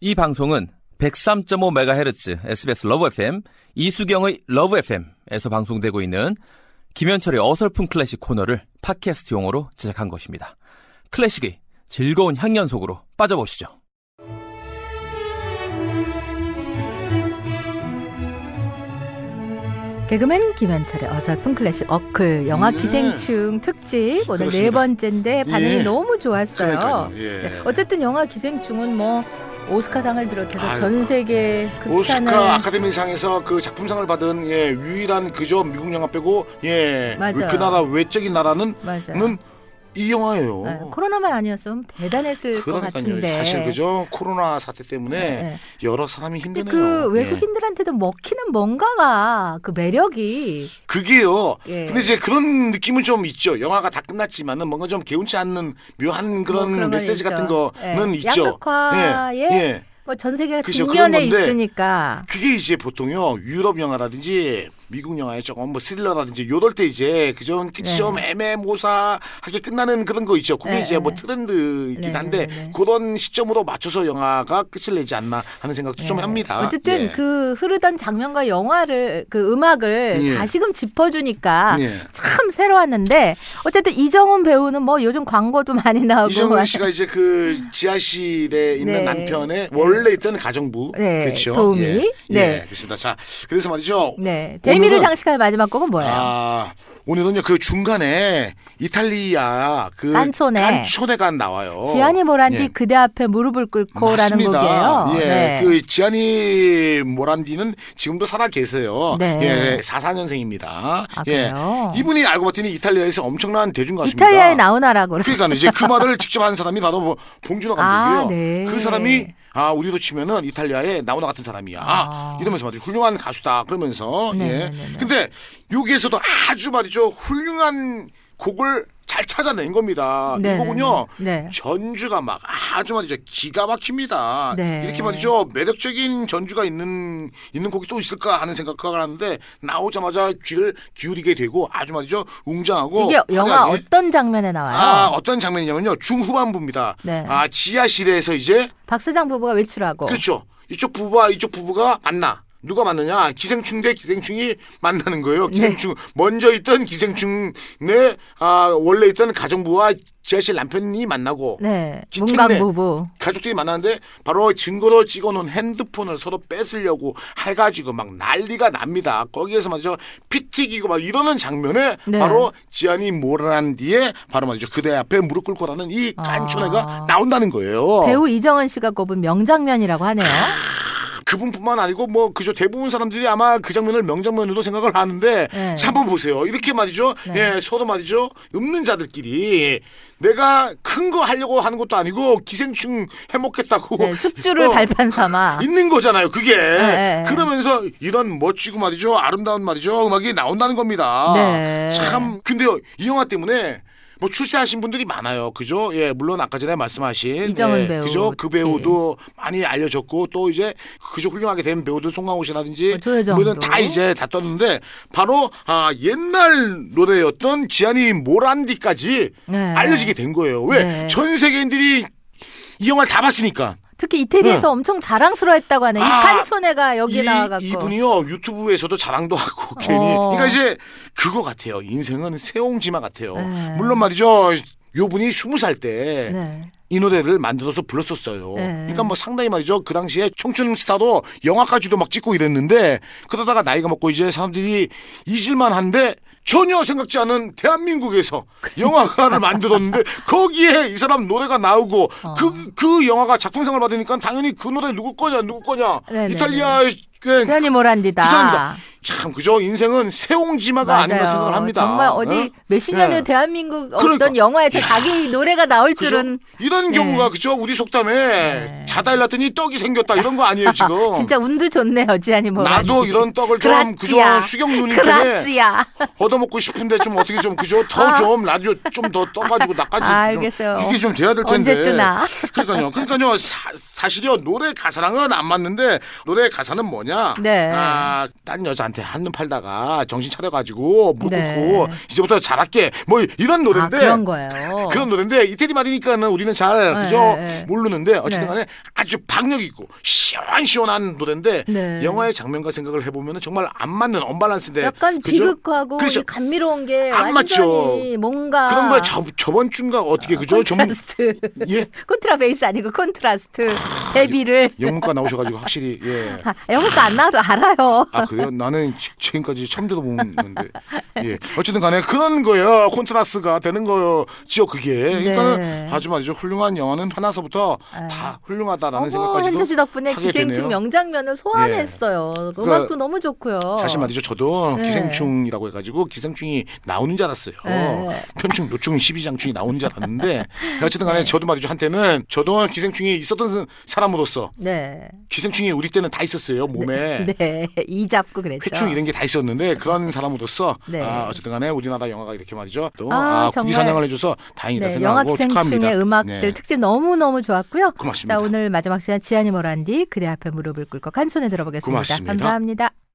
이 방송은 103.5MHz SBS 러브 FM 이수경의 러브 FM에서 방송되고 있는 김현철의 어설픈 클래식 코너를 팟캐스트용으로 제작한 것입니다. 클래식의 즐거운 향연 속으로 빠져보시죠. 개그맨 김현철의 어설픈 클래식 어클 영화 네. 기생충 특집 오늘 네 그렇습니다. 번째인데 반응이 예. 너무 좋았어요. 예. 네, 어쨌든 영화 기생충은 뭐 오스카상을 비롯해서 아유. 전 세계 극찬을 오스카 아카데미상에서 그 작품상을 받은 예, 유일한 그저 미국 영화 빼고 예, 맞아요. 그 나라 외적인 나라는 맞아요. 는 이 영화예요. 네, 코로나만 아니었으면 대단했을 것 그러니까요. 같은데. 사실 그죠 코로나 사태 때문에 네, 네. 여러 사람이 힘드네요. 그 예. 외국인들한테도 먹히는 뭔가가 그 매력이 그게요. 예. 근데 이제 그런 느낌은 좀 있죠. 영화가 다 끝났지만은 뭔가 좀 개운치 않는 묘한 그런 뭐 그런 건 메시지 있죠. 같은 거는 예. 있죠. 양극화에 예. 예. 뭐전 세계가 건데 있으니까 그게 이제 보통요 유럽 영화라든지 미국 영화에 조금 뭐 스릴러라든지 요럴 때 이제 그좀 끝이 네. 좀 애매모사하게 끝나는 그런 거 있죠. 그게 네, 이제 뭐 네. 트렌드이긴 네, 한데 네, 네. 그런 시점으로 맞춰서 영화가 끝을 내지 않나 하는 생각도 좀 네. 합니다. 어쨌든 예. 그 흐르던 장면과 영화를 그 음악을 예. 다시금 짚어주니까 예. 참 새로웠는데 어쨌든 이정훈 배우는 뭐 요즘 광고도 많이 나오고 이정은 씨가 이제 그 지하실에 있는 네. 남편의 원래 있던 가정부 네, 그렇죠. 도우미. 예. 네. 예, 그렇습니다. 자, 그래서 말이죠. 네 대미를 오늘은- 장식할 마지막 곡은 뭐예요? 아, 오늘은요 그 중간에 이탈리아 그 깐초네. 깐초네가 나와요. 지아니 모란디 예. 그대 앞에 무릎을 꿇고라는. 곡이에요. 예, 네. 그 지아니 모란디는 지금도 살아 계세요. 네. 예, 44년생입니다. 아, 예. 그래요? 이분이 알고 봤더니 이탈리아에서 엄청난 대중 가수입니다. 이탈리아에 나오나라고. 그러니까 이제 그 말을 직접 한 사람이 바로 뭐 봉준호 감독이에요. 아, 네. 그 사람이 아 우리도 치면은 이탈리아에 나오나 같은 사람이야. 아. 이러면서 말이죠 훌륭한 가수다 그러면서 네, 예. 네, 네, 네. 근데 여기에서도 아주 말이죠 훌륭한 곡을 잘 찾아낸 겁니다. 네, 이 곡은요 네, 네. 전주가 막 아주 말이죠 기가 막힙니다. 네. 이렇게 말이죠 매력적인 전주가 있는 있는 곡이 또 있을까 하는 생각을 하는데 나오자마자 귀를 기울이게 되고 아주 말이죠 웅장하고 이게 영화 화려하게 어떤 장면에 나와요? 아, 어떤 장면이냐면요. 중후반부입니다. 네. 아, 지하실에서 이제 박사장 부부가 외출하고 그렇죠. 이쪽 부부와 이쪽 부부가 만나. 누가 만나냐? 기생충 대 기생충이 만나는 거예요. 기생충 먼저 있던 기생충의 아, 원래 있던 가정부와 지하실 남편이 만나고 네 기특네. 문강 부부 가족들이 만나는데 바로 증거로 찍어놓은 핸드폰을 서로 뺏으려고 해가지고 막 난리가 납니다. 거기에서 말이죠 피 튀기고 막 이러는 장면에 네. 바로 지안이 모란디에 바로 말이죠 그대 앞에 무릎 꿇고라는 이 깐초네가 아. 나온다는 거예요. 배우 이정은 씨가 꼽은 명장면이라고 하네요. 그분뿐만 아니고 뭐 그저 대부분 사람들이 아마 그 장면을 명장면으로 생각을 하는데 네. 자, 한번 보세요. 이렇게 말이죠. 네. 예, 서로 말이죠. 없는 자들끼리 내가 큰 거 하려고 하는 것도 아니고 기생충 해먹겠다고 네, 숙주를 어, 발판 삼아 있는 거잖아요. 그게 네. 그러면서 이런 멋지고 말이죠. 아름다운 말이죠. 음악이 나온다는 겁니다. 네. 참 근데요. 이 영화 때문에 뭐 출세하신 분들이 많아요. 그죠? 예, 물론 아까 전에 말씀하신 이정은 예, 배우 그죠? 그. 배우도 많이 알려졌고 또 이제 그저 훌륭하게 된 배우들 송강호 씨라든지 뭐 조여정도. 뭐는 다 이제 다 떴는데 바로 아 옛날 노래였던 지안이 모란디까지 네. 알려지게 된 거예요. 왜? 네. 전 세계인들이 이 영화를 다 봤으니까. 특히 이태리에서 엄청 자랑스러워했다고 하네. 이 아, 칸초네가 여기에 이, 나와갖고 이분이요 유튜브에서도 자랑도 하고 괜히 어. 그러니까 이제 그거 같아요 인생은 새옹지마 같아요 네. 물론 말이죠 요 분이 스무 살 때이 네. 노래를 만들어서 불렀었어요. 네. 그러니까 뭐 상당히 말이죠. 그 당시에 청춘 스타도 영화까지도 막 찍고 이랬는데 그러다가 나이가 먹고 이제 사람들이 잊을만 한데 전혀 생각지 않은 대한민국에서 영화를 만들었는데 거기에 이 사람 노래가 나오고 어. 그, 그 영화가 작품상을 받으니까 당연히 그 노래 누구 거냐 누구 거냐 네네네. 이탈리아 그 지안이 모란디다. 이상합니다. 참 그죠 인생은 새옹지마가 아닌가. 생각을 합니다. 정말 어디 어? 몇십 년의 네. 대한민국 어떤 그러니까. 영화에 자기 노래가 나올 그죠? 줄은 이런 네. 경우가 그죠 우리 속담에 네. 자다 일났더니 떡이 생겼다 이런 거 아니에요 지금 진짜 운도 좋네요, 지안이 모란디. 나도 이런 떡을 좀 그죠. 수경 누님 때문에. 얻어먹고 싶은데 좀 어떻게 좀 그죠 더좀 라디오 좀 더 떠가지고 나까지 아, 좀 알겠어요. 이게 좀 돼야 될 텐데 언제 뜨나? 그러니까요 그러니까요 사, 사실요 노래 가사랑은 안 맞는데 노래 가사는 뭐냐 네. 아딴 여자한테 한눈 팔다가 정신 차려가지고 무릎 네. 꿇고 이제부터 잘할게 뭐 이런 아, 노래인데 그런 거예요. 그런 노래인데 이태리 말이니까는 우리는 잘 네, 그죠 네. 모르는데 어쨌든 네. 간에 아주 박력 있고 시원시원한 노래인데 네. 영화의 장면과 생각을 해보면 정말 안 맞는 언밸런스인데 약간 그죠? 비극하고 그죠? 이 감미로운 게안 완전히 뭔가 그런 거에 저, 저번 주인가 어떻게 그죠? 전문 콘트라스트 예 콘트라베이스 아니고 콘트라스트 대비를 영문과 나오셔가지고 확실히 예. 아, 영어가 안 나와도 알아요. 아 그래요? 나는 지- 지금까지 처음 들어보는데 예 어쨌든 간에 그런 거예요 콘트라스트가 되는 거지요 그게 그러니까는 네. 아주 말이죠 훌륭한 영화는 하나서부터 아. 다 훌륭하다라는 어머, 생각까지도 현철 씨 덕분에 기생충 되네요. 명장면을 소환했어요. 음악도 너무 좋고요. 사실 말이죠 저도 네. 기생충이라고 해가지고 기생충이 나오는 줄 알았어요 네. 편충 요충 십이지장충이 나오는 줄 알았는데 어쨌든 간에 저도 말이죠 한때는 저도 기생충이 있었던 사람 으로서 네. 기생충이 우리 때는 다 있었어요 몸에 네. 이 잡고 그랬죠. 회충 이런 게 다 있었는데 그런 사람으로서 네. 아, 어쨌든 간에 우리나라 영화가 이렇게 말이죠 또 아, 아, 정말. 국위 선양을 해줘서 다행이다 네, 생각하고 축하합니다. 음악들 네. 특집 너무 너무 좋았고요. 고맙습니다. 자, 오늘 마지막 시간 지아니 모란디 그대 앞에 무릎을 꿇고 한 손에 들어보겠습니다. 고맙습니다. 감사합니다.